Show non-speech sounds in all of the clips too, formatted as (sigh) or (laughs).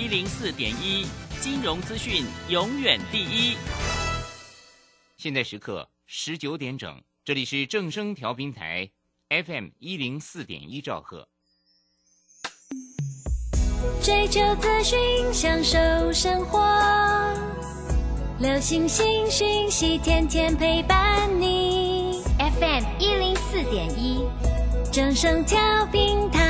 一零四点一，金融资讯永远第一。现在时刻十九点整，这里是正声调频台 FM 一零四点一兆赫。追求资讯，享受生活，流星星讯息，天天陪伴你。FM 一零四点一，正声调频台。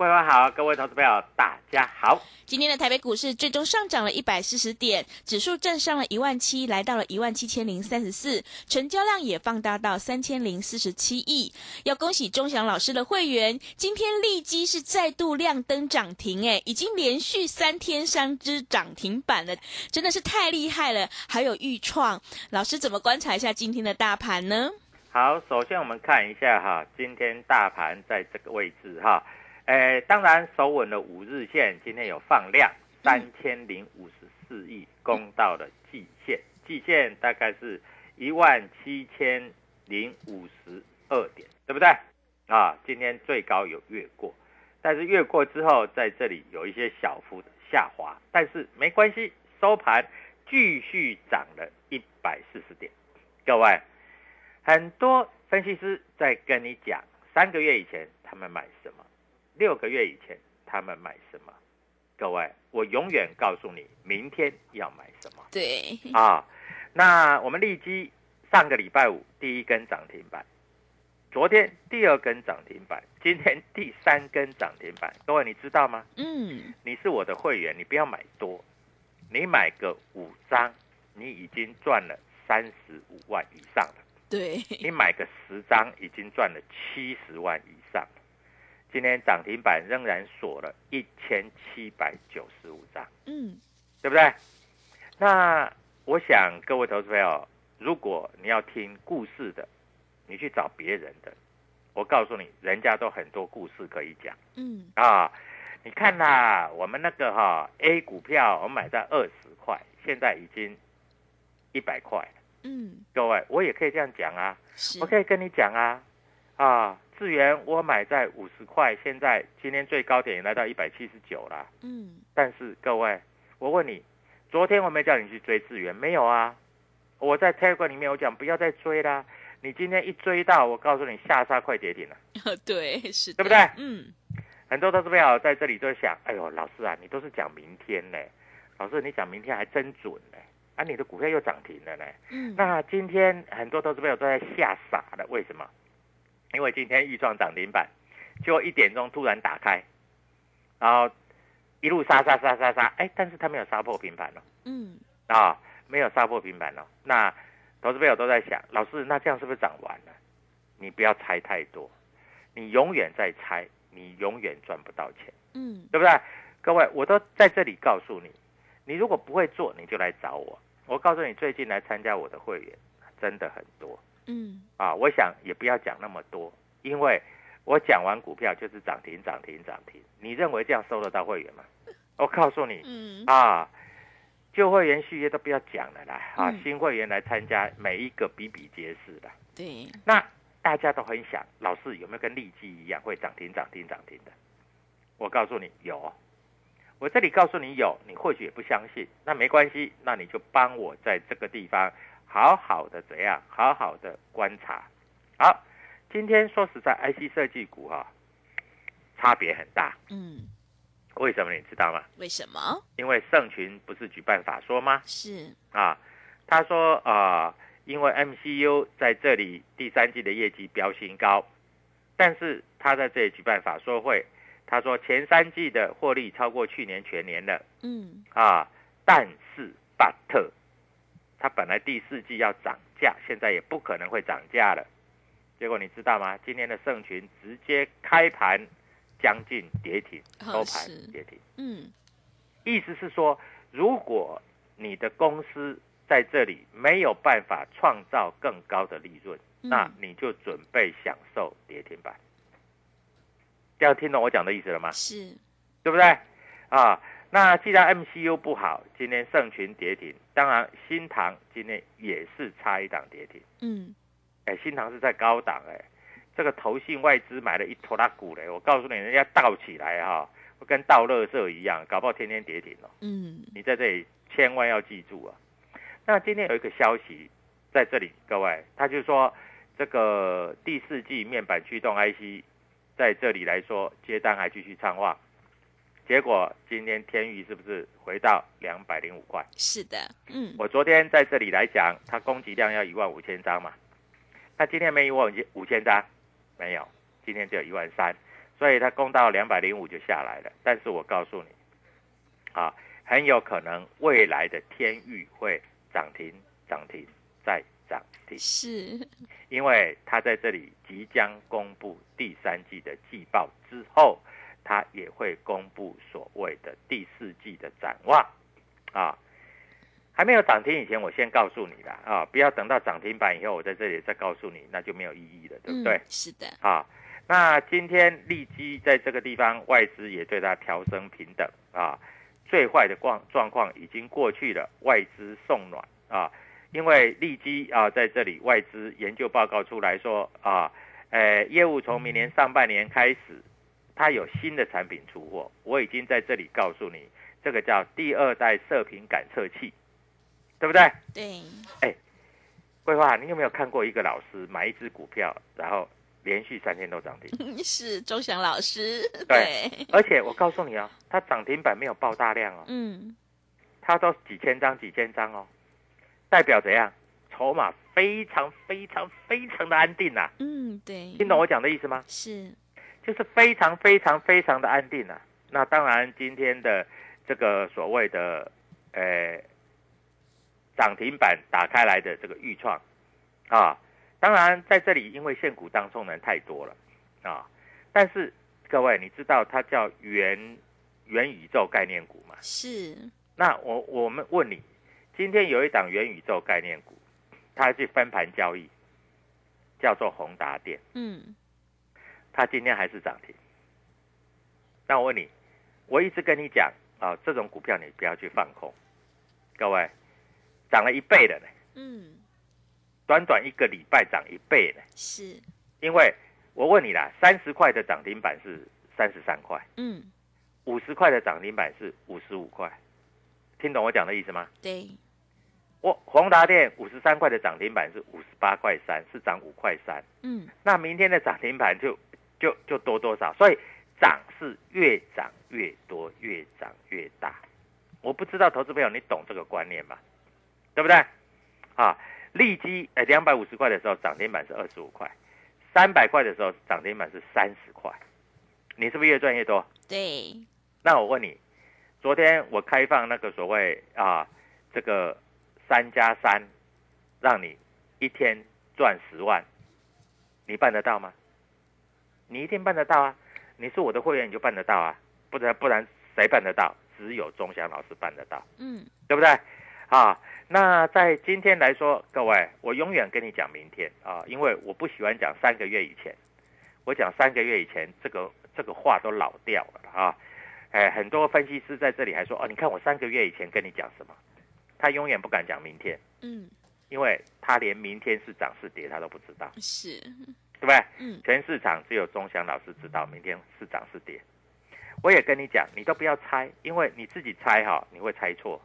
桂花好，各位投资朋友大家好。今天的台北股市最终上涨了一百四十点，指数站上了一万七，来到了一万七千零三十四，成交量也放大到三千零四十七亿。要恭喜钟祥老师的会员，今天利基是再度亮灯涨停，哎，已经连续三天三只涨停板了，真的是太厉害了。还有豫创，老师怎么观察一下今天的大盘呢？好，首先我们看一下哈，今天大盘在这个位置哈。诶，当然守稳了五日线，今天有放量三千零五十四亿，攻到了季线，季线大概是一万七千零五十二点，对不对？啊，今天最高有越过，但是越过之后，在这里有一些小幅的下滑，但是没关系，收盘继续涨了一百四十点。各位，很多分析师在跟你讲，三个月以前他们买什么？六个月以前，他们买什么？各位，我永远告诉你，明天要买什么。对啊，那我们立基上个礼拜五第一根涨停板，昨天第二根涨停板，今天第三根涨停板。各位，你知道吗？嗯，你是我的会员，你不要买多，你买个五张，你已经赚了三十五万以上了。对，你买个十张，已经赚了七十万以上。今天涨停板仍然锁了一千七百九十五张，嗯，对不对？那我想各位投资朋友，如果你要听故事的，你去找别人的，我告诉你，人家都很多故事可以讲，嗯，啊，你看啦，我们那个哈 A 股票，我买在二十块，现在已经一百块，嗯，各位，我也可以这样讲啊，我可以跟你讲啊，啊。智源我买在五十块，现在今天最高点也来到一百七十九了。嗯，但是各位，我问你，昨天我没叫你去追智源，没有啊？我在 Telegram 里面我讲不要再追啦。你今天一追到，我告诉你下杀快跌停了。(laughs) 对，是，对不对？嗯，很多投资朋友在这里都想，哎呦，老师啊，你都是讲明天呢，老师你讲明天还真准呢，啊，你的股票又涨停了呢。嗯，那今天很多投资朋友都在吓傻了，为什么？因为今天预创涨停板，就一点钟突然打开，然后一路杀杀杀杀杀，哎，但是它没有杀破平盘哦，嗯，啊，没有杀破平盘哦。那投资朋友都在想，老师，那这样是不是涨完了？你不要猜太多，你永远在猜，你永远赚不到钱，嗯，对不对？各位，我都在这里告诉你，你如果不会做，你就来找我。我告诉你，最近来参加我的会员真的很多。嗯，啊，我想也不要讲那么多，因为我讲完股票就是涨停涨停涨停。你认为这样收得到会员吗？我告诉你，嗯，啊，旧会员续约都不要讲了啦，啊，嗯新会员来参加，每一个比比皆是的。对，那大家都很想，老师有没有跟利基一样会涨停涨停涨停的？我告诉你有，我这里告诉你有，你或许也不相信，那没关系，那你就帮我在这个地方好好的怎样，好好的观察。好，今天说实在，IC 设计股哈、差别很大，嗯，为什么你知道吗？为什么？因为盛群不是举办法说吗？是，啊，他说啊、呃因为 MCU 在这里第三季的业绩飙新高，但是他在这里举办法说会，他说前三季的获利超过去年全年了嗯，啊，但是 but 他本来第四季要涨价，现在也不可能会涨价了。结果你知道吗？今天的盛群直接开盘将近跌停，收盘跌停。嗯，意思是说，如果你的公司在这里没有办法创造更高的利润，嗯那你就准备享受跌停板。这样听懂我讲的意思了吗？是，对不对？啊，那既然 MCU 不好，今天盛群跌停，当然新塘今天也是差一档跌停。嗯，哎，新塘是在高档哎，这个投信外资买了一坨拉股嘞，我告诉你，人家倒起来哈、跟倒垃圾一样，搞不好天天跌停哦。嗯，你在这里千万要记住啊。那今天有一个消息在这里，各位，他就说这个第四季面板驱动 IC 在这里来说接单还继续畅旺，结果今天天宇是不是回到两百零五块？是的，嗯，我昨天在这里来讲，它供给量要一万五千张嘛，那今天没一万五千张，没有，今天只有一万三，所以它供到两百零五就下来了。但是我告诉你，啊，很有可能未来的天域会涨停、涨停再涨停，是，因为它在这里即将公布第三季的季报之后，它也会公布所谓的第四季的展望，啊。还没有涨停以前，我先告诉你啦，啊，不要等到涨停板以后，我在这里再告诉你，那就没有意义了，对不对？嗯，是的，啊，那今天利基在这个地方，外资也对它调升平等啊，最坏的状状况已经过去了，外资送暖啊，因为利基啊在这里外资研究报告出来说啊，呃，业务从明年上半年开始，它有新的产品出货，我已经在这里告诉你，这个叫第二代射频感测器，对不对？对，哎桂花，你有没有看过一个老师买一只股票，然后连续三天都涨停？(laughs) 是周祥老师，对对，而且我告诉你哦，它涨停板没有爆大量哦，嗯，它都几千张几千张哦，代表怎样？筹码非常非常非常的安定呐、嗯，对，听懂我讲的意思吗？是，就是非常非常非常的安定啊。那当然，今天的这个所谓的呃涨停板打开来的这个预创啊，当然在这里因为现股当中人太多了啊，但是各位你知道它叫元元宇宙概念股吗？是，那我我们问你，今天有一档元宇宙概念股，它去分盘交易，叫做宏达电。嗯，它今天还是涨停。那我问你，我一直跟你讲啊，这种股票你不要去放空。各位，涨了一倍了呢，嗯，短短一个礼拜涨一倍呢。是，因为我问你啦，三十块的涨停板是三十三块，嗯，五十块的涨停板是五十五块，听懂我讲的意思吗？对，我宏达电五十三块的涨停板是五十八块三，是涨五块三。嗯，那明天的涨停板就就就多多少，所以涨是越涨越多，越涨越大。我不知道投资朋友你懂这个观念吗？对不对？啊，利基哎两百五十块的时候涨停板是二十五块，三百块的时候涨停板是三十块，你是不是越赚越多？对，那我问你，昨天我开放那个所谓啊这个三加三，让你一天赚十万，你办得到吗？你一定办得到啊！你是我的会员，你就办得到啊！不然不然谁办得到？只有钟祥老师办得到，嗯，对不对？啊，那在今天来说，各位，我永远跟你讲明天啊，因为我不喜欢讲三个月以前，我讲三个月以前，这个这个话都老掉了啊。哎，很多分析师在这里还说哦，你看我三个月以前跟你讲什么？他永远不敢讲明天，嗯，因为他连明天是涨是跌他都不知道，是，对不对？嗯全市场只有钟祥老师知道明天是涨是跌。我也跟你讲，你都不要猜，因为你自己猜哈，你会猜错，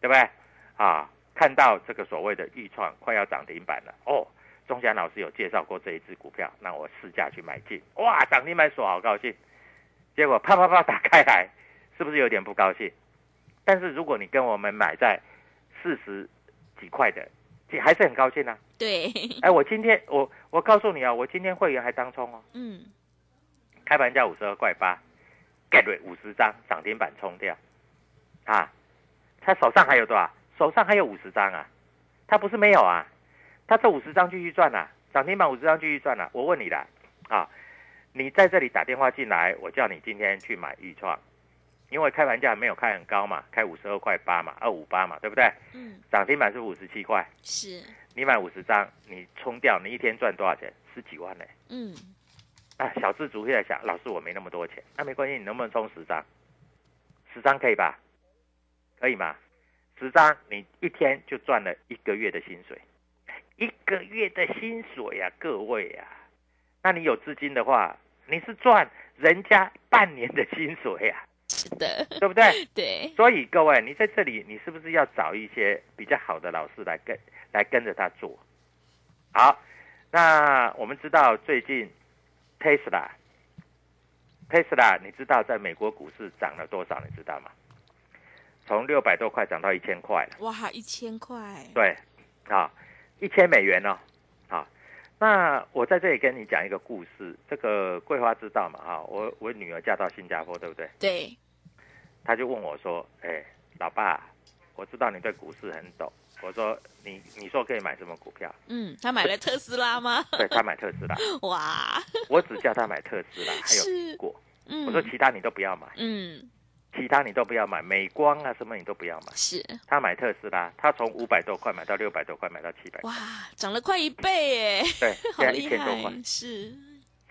对不对？啊，看到这个所谓的预创快要涨停板了，哦，钟祥老师有介绍过这一只股票，那我试价去买进，哇，涨停板锁好高兴，结果啪啪啪打开来，是不是有点不高兴？但是如果你跟我们买在四十几块的，还是很高兴啊。对，哎，我今天我我告诉你啊，我今天会员还当冲哦，嗯，开盘价五十二块八，，get 五十张涨停板冲掉，啊，他手上还有多少？手上还有五十张啊，他不是没有啊，他这五十张继续赚啊，涨停板五十张继续赚啊。我问你啦，啊，你在这里打电话进来，我叫你今天去买豫创，因为开盘价没有开很高嘛，开五十二块八嘛，二五八嘛，对不对？嗯，涨停板是五十七块，是，你买五十张，你冲掉，你一天赚多少钱？十几万呢、嗯，啊，小资族现在想，老师我没那么多钱，那没关系，你能不能充十张？十张可以吧？可以吗？十张你一天就赚了一个月的薪水，一个月的薪水呀、各位呀、那你有资金的话，你是赚人家半年的薪水呀、是的，(laughs) 对不对？(laughs) 对，所以各位，你在这里，你是不是要找一些比较好的老师来跟来跟着他做？好，那我们知道最近 Tesla Tesla，你知道在美国股市涨了多少？你知道吗？从六百多块涨到一千块了。哇，一千块，对，啊，一千美元哦，啊，那我在这里跟你讲一个故事。这个桂花知道嘛？啊，我我女儿嫁到新加坡，对不对？对，他就问我说：“哎、老爸，我知道你对股市很懂。”我说：“你你说可以买什么股票嗯，他买了特斯拉吗？？” (laughs) 对他买特斯拉，(laughs) 哇，我只叫他买特斯拉，还有是苹果。嗯，我说其他你都不要买，嗯，其他你都不要买，美光啊什么你都不要买。是，他买特斯拉，他从五百多块买到六百多块，买到七百。哇，涨了快一倍耶，对，(laughs) 好现在一厉千多是，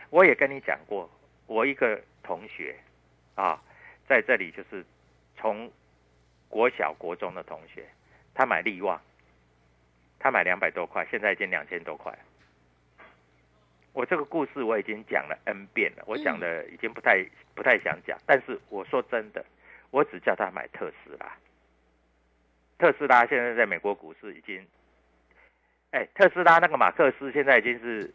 我也跟你讲过，我一个同学啊，在这里就是从国小、国中的同学，他买利旺，他买两百多块，现在已经两千多块。我这个故事我已经讲了 N 遍了，我讲的已经不太不太想讲，但是我说真的，我只叫他买特斯拉。特斯拉现在在美国股市已经，哎，特斯拉那个马克思现在已经是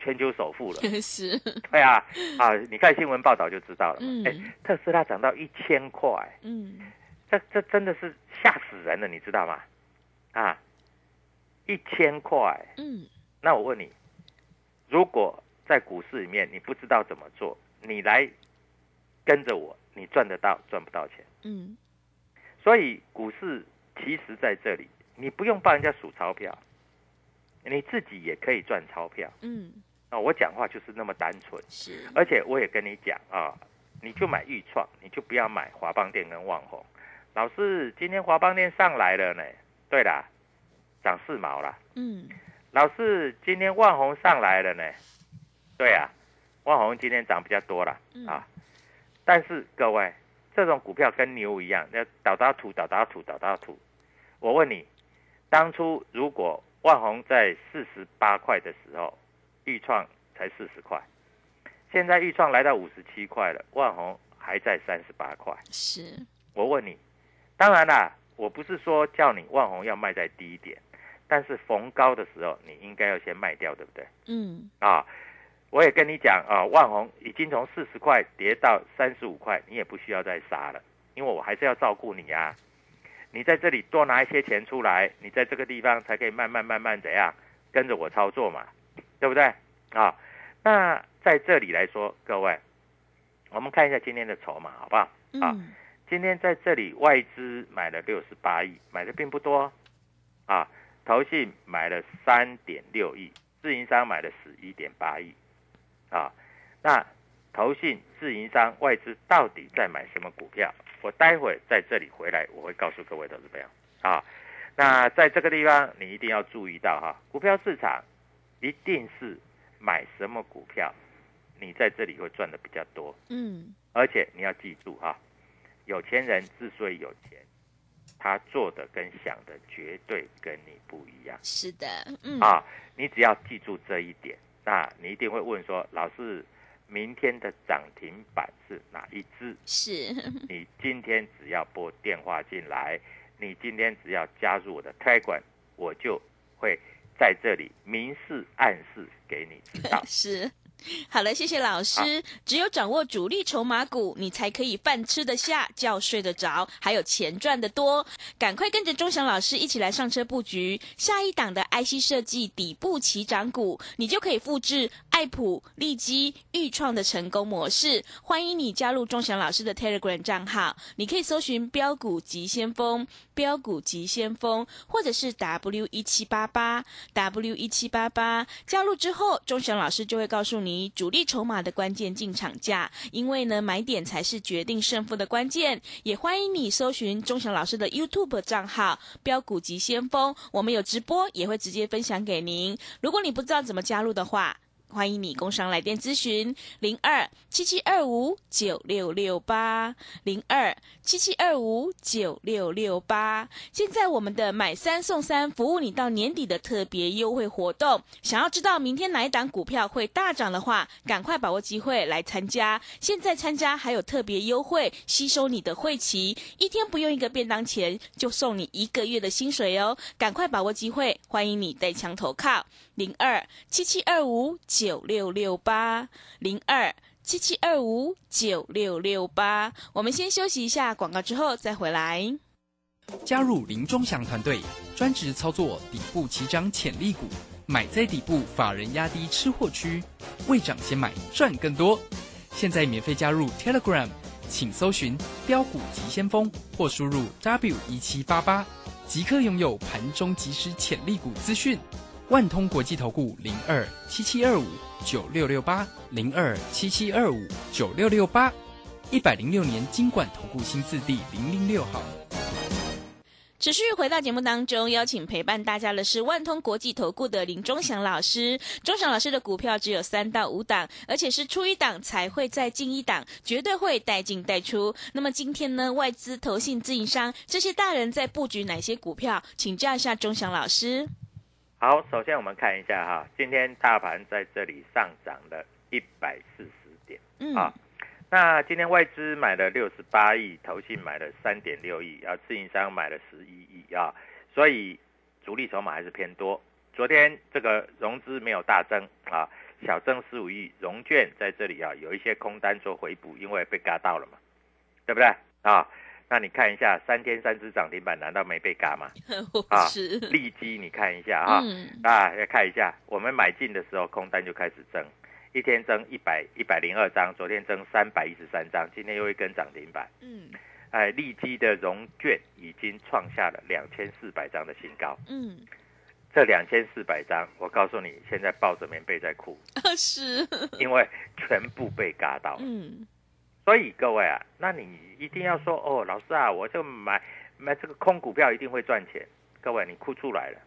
全球首富了。(laughs) 是，对啊，啊，你看新闻报道就知道了哎、特斯拉涨到一千块，嗯，这这真的是吓死人了，你知道吗？啊，一千块，嗯，那我问你，如果在股市里面你不知道怎么做，你来跟着我，你赚得到赚不到钱？嗯，所以股市其实在这里，你不用帮人家数钞票，你自己也可以赚钞票。嗯，啊！我讲话就是那么单纯。是，而且我也跟你讲啊，你就买豫创，你就不要买华邦电跟旺宏。老师，今天华邦电上来了呢，对啦，涨四毛啦。嗯，老师，今天万宏上来了呢，对啊，万宏今天涨比较多了嗯啊。但是各位，这种股票跟牛一样，要倒倒吐，倒倒吐，倒倒吐。我问你，当初如果万宏在四十八块的时候，豫创才四十块，现在豫创来到五十七块了，万宏还在三十八块。是，我问你，当然啦，我不是说叫你万宏要卖在低一点，但是逢高的时候你应该要先卖掉，对不对？嗯，啊，我也跟你讲啊，万宏已经从四十块跌到三十五块，你也不需要再杀了，因为我还是要照顾你啊。你在这里多拿一些钱出来，你在这个地方才可以慢慢慢慢怎样跟着我操作嘛，对不对？啊，那在这里来说，各位，我们看一下今天的筹码好不好？啊嗯，今天在这里外资买了六十八亿，买的并不多啊。投信买了三点六亿，自营商买了十一点八亿啊。那投信、自营商、外资到底在买什么股票？我待会在这里回来，我会告诉各位投资朋友啊。那在这个地方，你一定要注意到哈，股票市场一定是买什么股票，你在这里会赚的比较多。嗯，而且你要记住哈，有钱人之所以有钱，他做的跟想的绝对跟你不一样是的，嗯，啊！你只要记住这一点，那你一定会问说，老师，明天的涨停板是哪一只？是，(laughs) 你今天只要拨电话进来，你今天只要加入我的 Telegram，我就会在这里明示暗示给你知道。(laughs) 是。好了，谢谢老师。只有掌握主力筹码股，你才可以饭吃得下，觉睡得着，还有钱赚得多。赶快跟着钟祥老师一起来上车布局下一档的 IC 设计底部起涨股，你就可以复制爱普、利基、豫创的成功模式。欢迎你加入钟祥老师的 Telegram 账号，你可以搜寻标股急先锋、标股急先锋，或者是 W 一七八八 W 一七八八。加入之后，钟祥老师就会告诉你。主力筹码的关键进场价，因为呢买点才是决定胜负的关键。也欢迎你搜寻钟祥老师的 YouTube 账号“标股急先锋”，我们有直播，也会直接分享给您。如果你不知道怎么加入的话，欢迎你工商来电咨询零二七七二五九六六八零二七七二五九六六八。现在我们的买三送三服务你到年底的特别优惠活动，想要知道明天哪一档股票会大涨的话，赶快把握机会来参加。现在参加还有特别优惠，吸收你的会期，一天不用一个便当钱就送你一个月的薪水哦！赶快把握机会，欢迎你带枪投靠零二七七二五。九六六八零二七七二五九六六八，我们先休息一下广告，之后再回来。加入林中祥团队，专职操作底部起涨潜力股，买在底部，法人压低吃货区，未涨先买赚更多。现在免费加入 Telegram，请搜寻标股急先锋或输入 W 一七八八，即刻拥有盘中即时潜力股资讯。万通国际投顾零二七七二五九六六八零二七七二五九六六八，一百零六年金管投顾新字第零零六号。持续回到节目当中，邀请陪伴大家的是万通国际投顾的林忠祥老师。忠祥老师的股票只有三到五档，而且是出一档才会再进一档，绝对会带进带出。那么今天呢，外资、投信、自营商这些大人在布局哪些股票？请教一下忠祥老师。好，首先我们看一下哈，今天大盘在这里上涨了一百四十点，嗯，啊，那今天外资买了六十八亿，投信买了三点六亿，啊，自营商买了十一亿啊，所以主力筹码还是偏多。昨天这个融资没有大增啊，小增十五亿，融券在这里啊有一些空单做回补，因为被嘎到了嘛，对不对啊？那你看一下，三天三只涨停板，难道没被嘎吗？(laughs) 啊，利基你看一下啊，啊，要看一下，我们买进的时候空单就开始增，一天增一百一百零二张，昨天增三百一十三张，今天又一根涨停板。嗯，哎，利基的融券已经创下了两千四百张的新高。嗯，这两千四百张，我告诉你，现在抱着棉被在哭，(laughs) 是，因为全部被嘎到。嗯。所以各位啊，那你一定要说哦，老师啊，我就买买这个空股票一定会赚钱。各位，你哭出来了。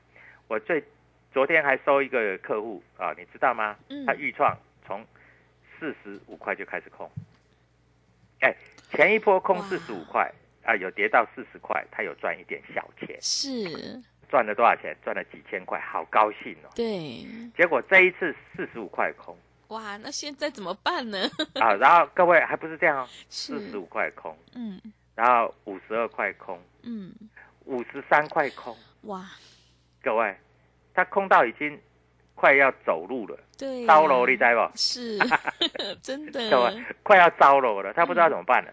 我最昨天还收一个客户啊，你知道吗？他预创从四十五块就开始空，哎，前一波空四十五块啊，有跌到四十块，他有赚一点小钱，是赚了多少钱？赚了几千块，好高兴哦。对，结果这一次四十五块空。哇，那现在怎么办呢？(laughs) 啊，然后各位还不是这样哦，四十五块空，嗯，然后五十二块空，嗯，五十三块空，哇，各位，他空到已经快要走路了，对，糟了，你知不？是，(laughs) 真的，各位快要糟了了，他不知道怎么办了，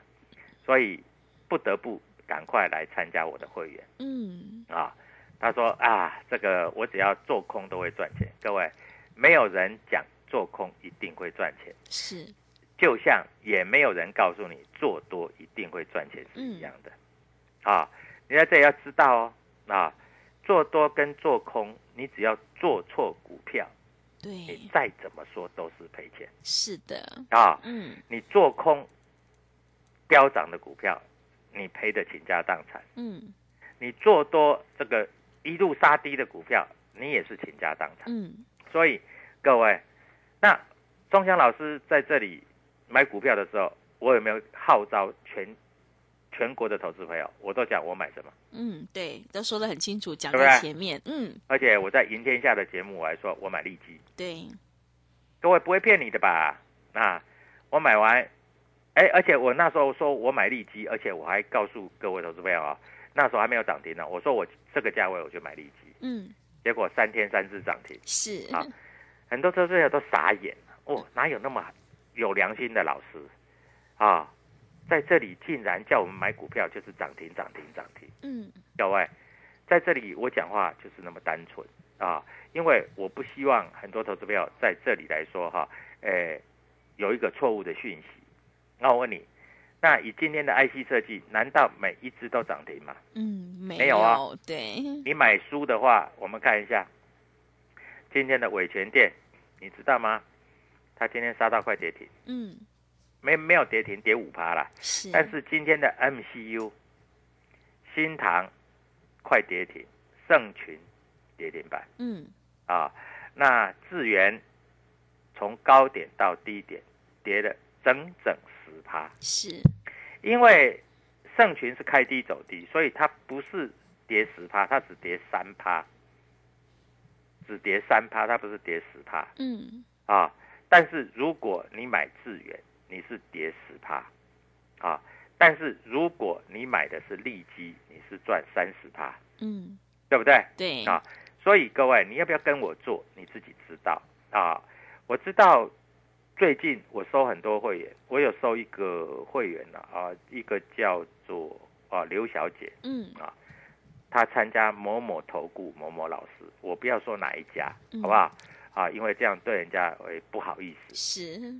所以不得不赶快来参加我的会员，嗯，啊，他说啊，这个我只要做空都会赚钱，各位，没有人讲。做空一定会赚钱，是，就像也没有人告诉你做多一定会赚钱是一样的，啊，你在这里要知道哦，啊，做多跟做空，你只要做错股票，对，你再怎么说都是赔钱，是的，啊，嗯，你做空飙涨的股票，你赔的倾家荡产，嗯，你做多这个一路杀低的股票，你也是倾家荡产，嗯，所以各位。那钟祥老师在这里买股票的时候，我有没有号召全全国的投资朋友，我都讲我买什么，嗯，对，都说的很清楚，讲在前面，嗯，而且我在赢天下的节目我还说我买利基，对，各位不会骗你的吧？啊，我买完，哎，而且我那时候说我买利基，而且我还告诉各位投资朋友啊，那时候还没有涨停呢，我说我这个价位我就买利基，嗯，结果三天三次涨停，是，好很多投资朋友都傻眼了哦，哪有那么有良心的老师啊？在这里竟然叫我们买股票就是涨停涨停涨停，嗯，各位，在这里我讲话就是那么单纯啊，因为我不希望很多投资朋友在这里来说哈，呃，有一个错误的讯息。那我问你，那以今天的 IC 设计，难道每一只都涨停吗？嗯，没没有啊对，你买书的话，我们看一下今天的伟全店，你知道吗？它今天杀到快跌停，嗯，没没有跌停，跌五趴啦。是，但是今天的 MCU 新塘快跌停，盛群跌停板。嗯，啊，那智源从高点到低点跌了整整十趴，是，因为盛群是开低走低，所以它不是跌十趴，它只跌三趴，只跌三趴，它不是跌十趴嗯，啊。但是如果你买智源，你是跌十趴啊。但是如果你买的是利基，你是赚三十趴，嗯，对不对？对，啊所以各位，你要不要跟我做？你自己知道啊。我知道最近我收很多会员，我有收一个会员了啊，一个叫做啊刘小姐，嗯，她参加某某投顾某某老师，我不要说哪一家，嗯好不好？啊，因为这样对人家会不好意思。是，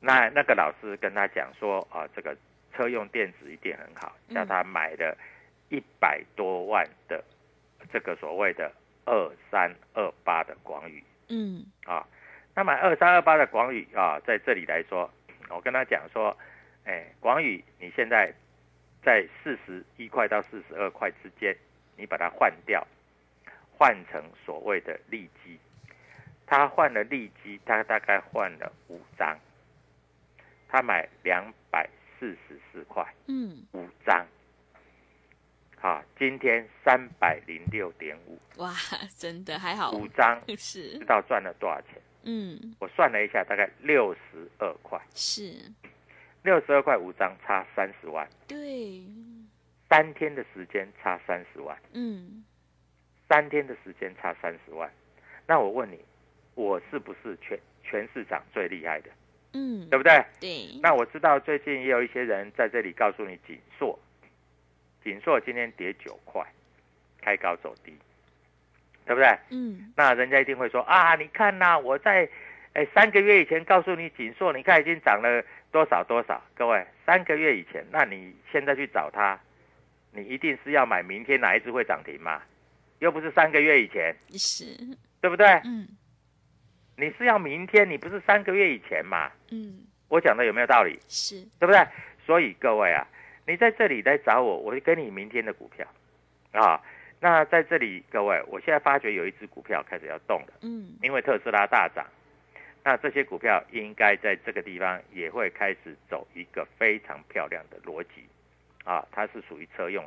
那那个老师跟他讲说啊，这个车用电子一定很好，嗯叫他买了一百多万的这个所谓的二三二八的广宇嗯，啊。那买二三二八的广宇啊，在这里来说，我跟他讲说，哎，广宇你现在在四十一块到四十二块之间，你把它换掉，换成所谓的利基。他换了利基，他大概换了五张，他买两百四十四块，嗯，五张。好，今天三百零六点五，哇，真的还好，五张。(laughs) 是。知，道赚了多少钱？嗯，我算了一下，大概六十二块，是，六十二块五张差三十万，对，三天的时间差三十万，嗯，三天的时间差三十万。那我问你，我是不是全全市场最厉害的？嗯，对不对？对，那我知道最近也有一些人在这里告诉你锦硕，锦硕今天跌九块，开高走低，对不对？嗯，那人家一定会说啊，你看呐、我在哎三个月以前告诉你锦硕，你看已经涨了多少多少。各位，三个月以前，那你现在去找他，你一定是要买明天哪一只会涨停嘛？又不是三个月以前，是，对不对？嗯你是要明天，你不是三个月以前嘛？嗯，我讲的有没有道理？是，对不对？所以各位啊，你在这里来找我，我会给你明天的股票啊。那在这里，各位，我现在发觉有一只股票开始要动了，嗯因为特斯拉大涨，那这些股票应该在这个地方也会开始走一个非常漂亮的逻辑啊，它是属于车用。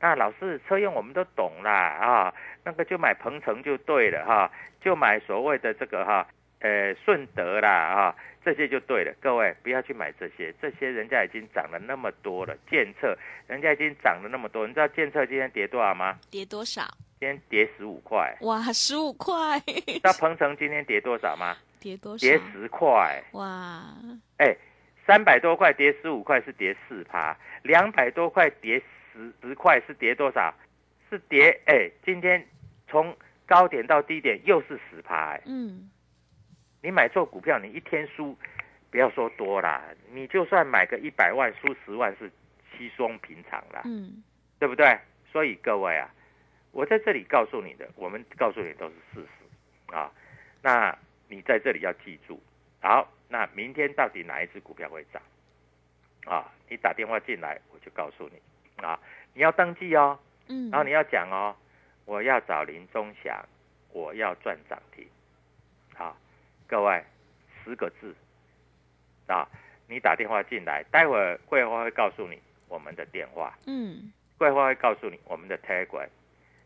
那老师，车用我们都懂啦啊，那个就买鹏程就对了哈、就买所谓的这个哈、呃顺德啦啊，这些就对了。各位不要去买这些，这些人家已经涨了那么多了，建策人家已经涨了那么多，你知道建策今天跌多少吗？跌多少？今天跌十五块。哇，十五块，知道鹏程今天跌多少吗？(laughs) 跌多少？跌十块。哇，哎，三百多块跌十五块是跌四趴，两百多块跌十十块是跌多少？是跌哎，今天从高点到低点又是十趴哎。嗯，你买错股票，你一天输，不要说多啦，你就算买个一百万输十万是稀松平常啦，嗯，对不对？所以各位啊，我在这里告诉你的，我们告诉你都是事实啊。那你在这里要记住，好，那明天到底哪一只股票会涨？啊？你打电话进来，我就告诉你。啊，你要登记哦，嗯，然后你要讲哦，我要找林中祥，我要赚涨停，好，各位十个字。啊，你打电话进来，待会儿桂花会告诉你我们的电话，嗯，桂花会告诉你我们的 Telegram。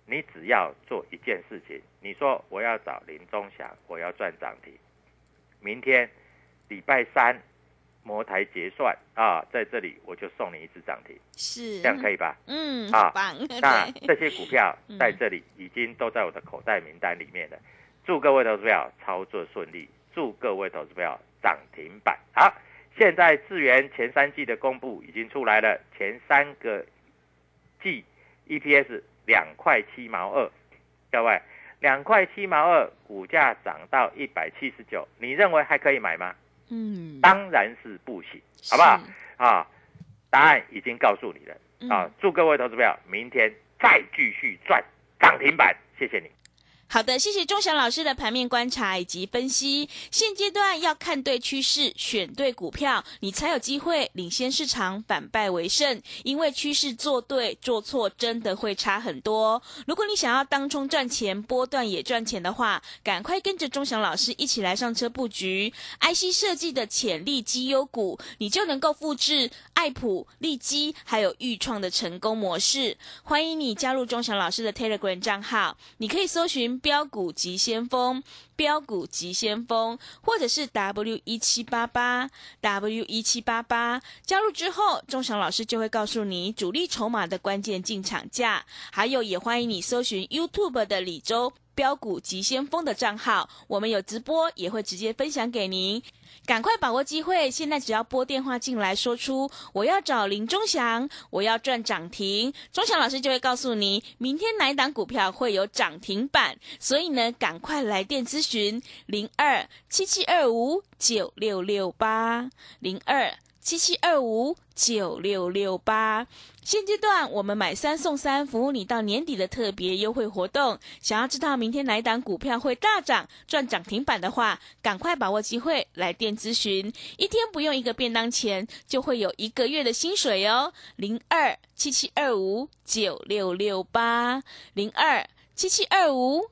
你只要做一件事情，你说我要找林中祥，我要赚涨停。明天礼拜三摩台结算啊，在这里我就送你一只涨停，是这样可以吧？嗯，啊好棒，那对这些股票 (laughs) 嗯在这里已经都在我的口袋名单里面了。祝各位投资票操作顺利，祝各位投资票涨停板。好，现在智源前三季的公布已经出来了，前三个季 EPS 两块七毛二，各位两块七毛二，股价涨到一百七十九，你认为还可以买吗？嗯，当然是不行，好不好？啊，答案已经告诉你了。啊嗯，，祝各位投资票明天再继续赚涨停板，谢谢你。好的，谢谢钟祥老师的盘面观察以及分析。现阶段要看对趋势，选对股票，你才有机会领先市场，反败为胜。因为趋势做对做错真的会差很多。如果你想要当冲赚钱，波段也赚钱的话，赶快跟着钟祥老师一起来上车布局 IC 设计的潜力绩优股，你就能够复制爱普、利基还有豫创的成功模式。欢迎你加入钟祥老师的 Telegram 账号，你可以搜寻“标股急先锋”、“标股急先锋”，或者是 W 一七八八 W 一七八八。加入之后，钟祥老师就会告诉你主力筹码的关键进场价，还有也欢迎你搜寻 YouTube 的李周。标股急先锋的账号，我们有直播，也会直接分享给您。赶快把握机会！现在只要拨电话进来，说出我要找林中祥，我要赚涨停，钟祥老师就会告诉你明天哪一档股票会有涨停板。所以呢，赶快来电咨询零二七七二五九六六八零二七七二五九六六八。现阶段我们买三送三，服务你到年底的特别优惠活动。想要知道明天哪一档股票会大涨赚涨停板的话，赶快把握机会来电咨询，一天不用一个便当钱，就会有一个月的薪水哦。零二七七二五九六六八零二七七二五。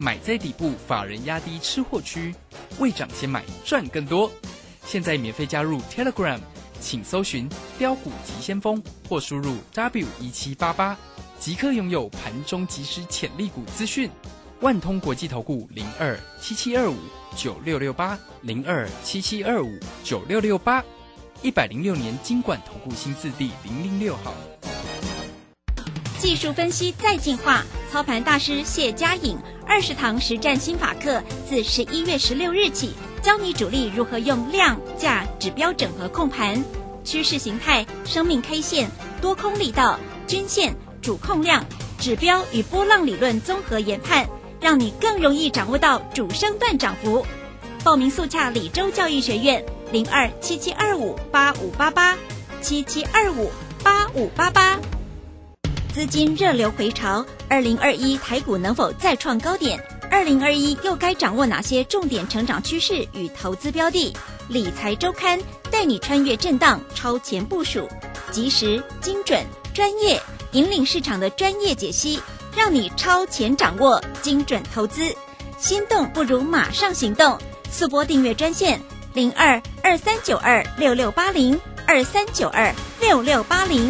买在底部，法人压低吃货区，未涨先买赚更多。现在免费加入 Telegram，请搜寻“标股急先锋”或输入 W 一七八八，即刻拥有盘中即时潜力股资讯。万通国际投顾零二七七二五九六六八零二七七二五九六六八，一百零六年经管投顾新字第零零六号。技术分析再进化，操盘大师谢佳颖二十堂实战心法课，自十一月十六日起，教你主力如何用量价指标整合控盘，趋势形态、生命 K 线、多空力道、均线、主控量、指标与波浪理论综合研判，让你更容易掌握到主升段涨幅。报名速洽李州教育学院零二七七二五八五八八七七二五八五八八。资金热流回潮，二零二一台股能否再创高点？二零二一又该掌握哪些重点成长趋势与投资标的？理财周刊带你穿越震荡，超前部署，及时、精准、专业，引领市场的专业解析，让你超前掌握精准投资。心动不如马上行动，速拨订阅专线零二二三九二六六八零二三九二六六八零。